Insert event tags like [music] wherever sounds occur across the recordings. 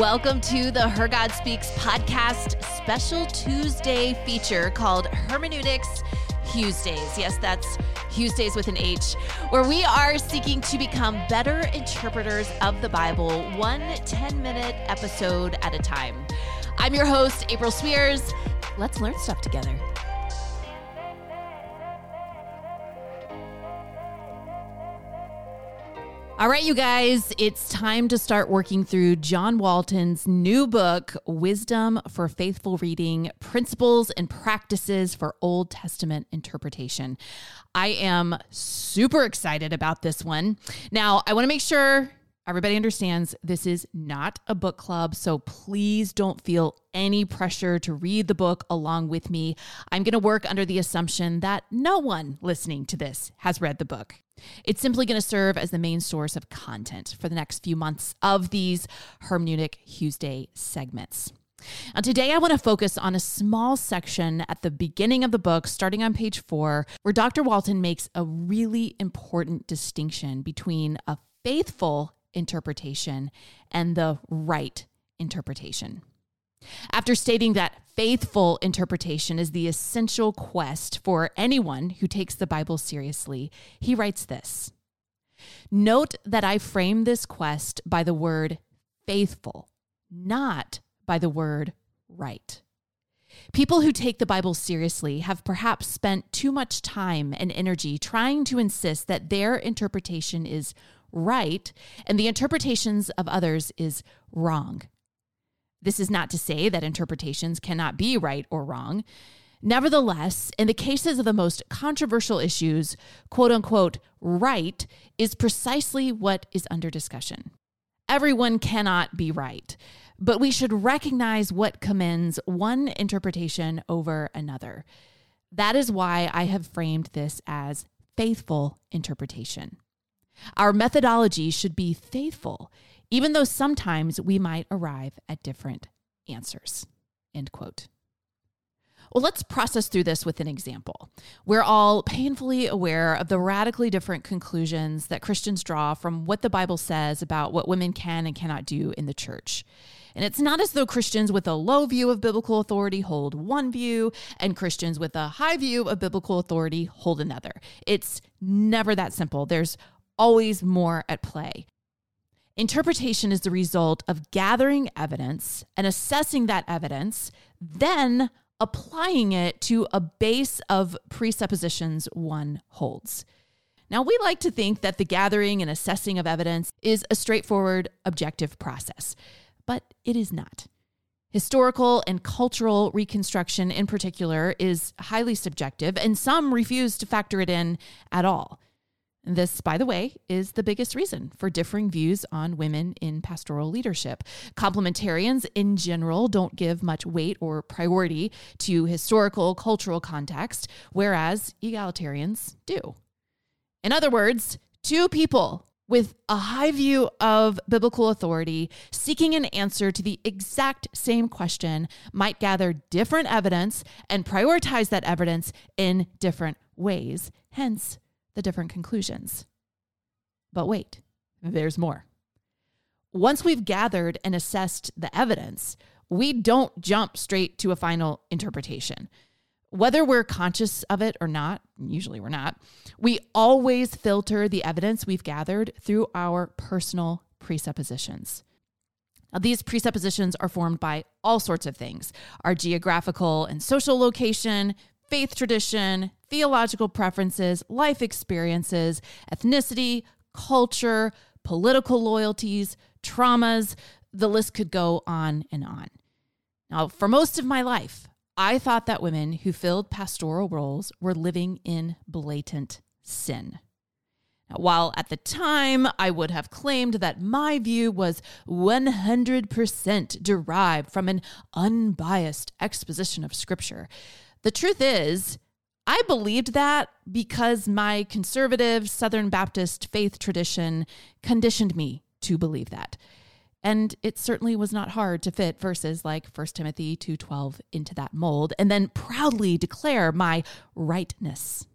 Welcome to the Her God Speaks podcast special Tuesday feature called Hermeneutics Huesdays. Yes, that's Huesdays with an H, where we are seeking to become better interpreters of the Bible, one 10 minute episode at a time. I'm your host, Aprile Sweers. Let's learn stuff together. All right, you guys, it's time to start working through John Walton's new book, Wisdom for Faithful Reading Principles and Practices for Old Testament Interpretation. I am super excited about this one. Now, I want to make sure everybody understands this is not a book club, so please don't feel any pressure to read the book along with me. I'm going to work under the assumption that no one listening to this has read the book. It's simply going to serve as the main source of content for the next few months of these Hermeneutic Huesday segments. Now, today I want to focus on a small section at the beginning of the book, starting on page four, where Dr. Walton makes a really important distinction between a faithful interpretation and the right interpretation. After stating that faithful interpretation is the essential quest for anyone who takes the Bible seriously, he writes this Note that I frame this quest by the word faithful, not by the word right. People who take the Bible seriously have perhaps spent too much time and energy trying to insist that their interpretation is right and the interpretations of others is wrong. This is not to say that interpretations cannot be right or wrong. Nevertheless, in the cases of the most controversial issues, quote unquote, right is precisely what is under discussion. Everyone cannot be right, but we should recognize what commends one interpretation over another. That is why I have framed this as faithful interpretation. Our methodology should be faithful even though sometimes we might arrive at different answers. End quote. Well, let's process through this with an example. We're all painfully aware of the radically different conclusions that Christians draw from what the Bible says about what women can and cannot do in the church. And it's not as though Christians with a low view of biblical authority hold one view and Christians with a high view of biblical authority hold another. It's never that simple. There's always more at play. Interpretation is the result of gathering evidence and assessing that evidence, then applying it to a base of presuppositions one holds. Now, we like to think that the gathering and assessing of evidence is a straightforward, objective process, but it is not. Historical and cultural reconstruction, in particular, is highly subjective, and some refuse to factor it in at all. This, by the way, is the biggest reason for differing views on women in pastoral leadership. Complementarians, in general, don't give much weight or priority to historical, cultural context, whereas egalitarians do. In other words, two people with a high view of biblical authority seeking an answer to the exact same question might gather different evidence and prioritize that evidence in different ways. Hence, the different conclusions. But wait, there's more. Once we've gathered and assessed the evidence, we don't jump straight to a final interpretation. Whether we're conscious of it or not, usually we're not, we always filter the evidence we've gathered through our personal presuppositions. Now, these presuppositions are formed by all sorts of things our geographical and social location, faith tradition, theological preferences, life experiences, ethnicity, culture, political loyalties, traumas. The list could go on and on. Now, for most of my life, I thought that women who filled pastoral roles were living in blatant sin. While at the time I would have claimed that my view was 100% derived from an unbiased exposition of Scripture, the truth is, I believed that because my conservative Southern Baptist faith tradition conditioned me to believe that. And it certainly was not hard to fit verses like 1 Timothy 2:12 into that mold and then proudly declare my rightness.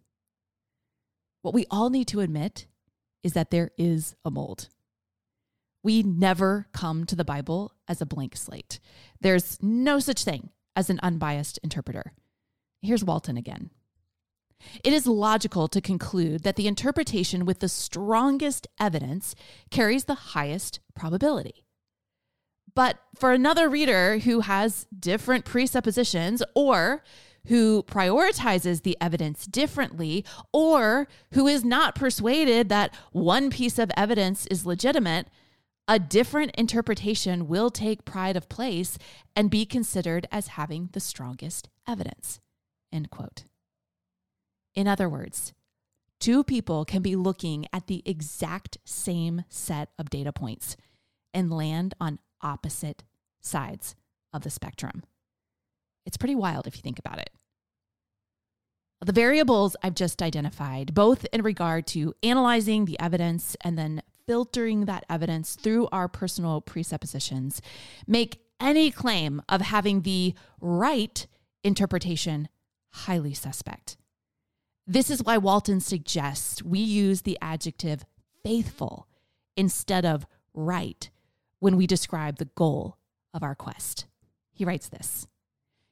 What we all need to admit is that there is a mold. We never come to the Bible as a blank slate. There's no such thing as an unbiased interpreter. Here's Walton again. It is logical to conclude that the interpretation with the strongest evidence carries the highest probability. But for another reader who has different presuppositions or who prioritizes the evidence differently or who is not persuaded that one piece of evidence is legitimate, a different interpretation will take pride of place and be considered as having the strongest evidence. End quote. In other words, two people can be looking at the exact same set of data points and land on opposite sides of the spectrum. It's pretty wild if you think about it. The variables I've just identified, both in regard to analyzing the evidence and then filtering that evidence through our personal presuppositions, make any claim of having the right interpretation highly suspect. This is why Walton suggests we use the adjective faithful instead of right when we describe the goal of our quest. He writes this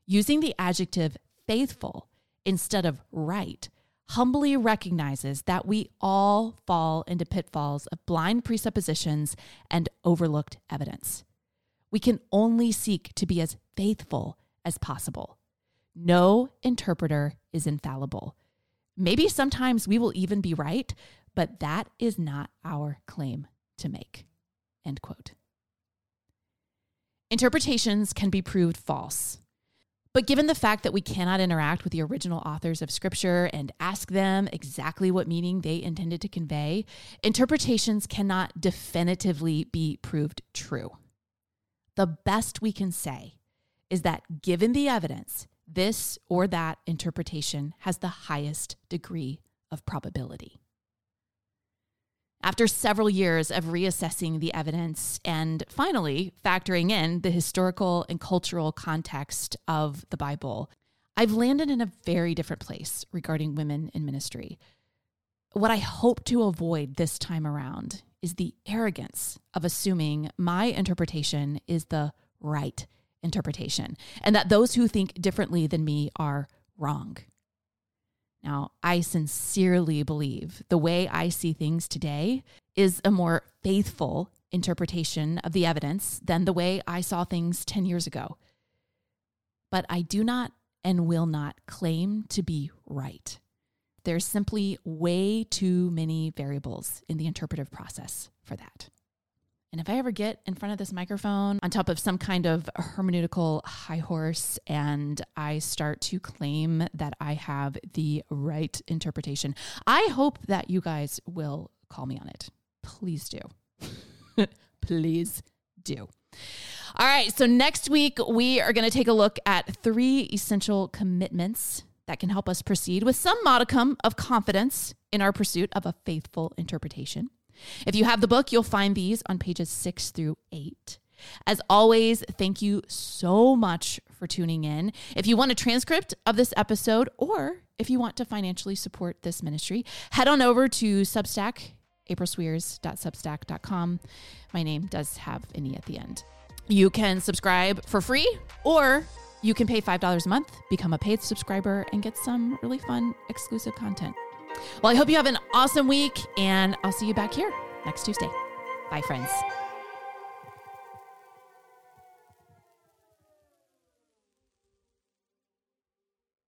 using the adjective faithful instead of right humbly recognizes that we all fall into pitfalls of blind presuppositions and overlooked evidence. We can only seek to be as faithful as possible. No interpreter is infallible. Maybe sometimes we will even be right, but that is not our claim to make. End quote. Interpretations can be proved false. But given the fact that we cannot interact with the original authors of Scripture and ask them exactly what meaning they intended to convey, interpretations cannot definitively be proved true. The best we can say is that given the evidence, this or that interpretation has the highest degree of probability. After several years of reassessing the evidence and finally factoring in the historical and cultural context of the Bible, I've landed in a very different place regarding women in ministry. What I hope to avoid this time around is the arrogance of assuming my interpretation is the right interpretation and that those who think differently than me are wrong. Now, I sincerely believe the way I see things today is a more faithful interpretation of the evidence than the way I saw things 10 years ago. But I do not and will not claim to be right. There's simply way too many variables in the interpretive process for that. And if I ever get in front of this microphone on top of some kind of hermeneutical high horse and I start to claim that I have the right interpretation, I hope that you guys will call me on it. Please do. [laughs] Please do. All right. So next week, we are going to take a look at three essential commitments that can help us proceed with some modicum of confidence in our pursuit of a faithful interpretation. If you have the book, you'll find these on pages six through eight. As always, thank you so much for tuning in. If you want a transcript of this episode or if you want to financially support this ministry, head on over to Substack, aprilesweers.substack.com. My name does have an E at the end. You can subscribe for free or you can pay $5 a month, become a paid subscriber, and get some really fun exclusive content. Well, I hope you have an awesome week, and I'll see you back here next Tuesday. Bye, friends.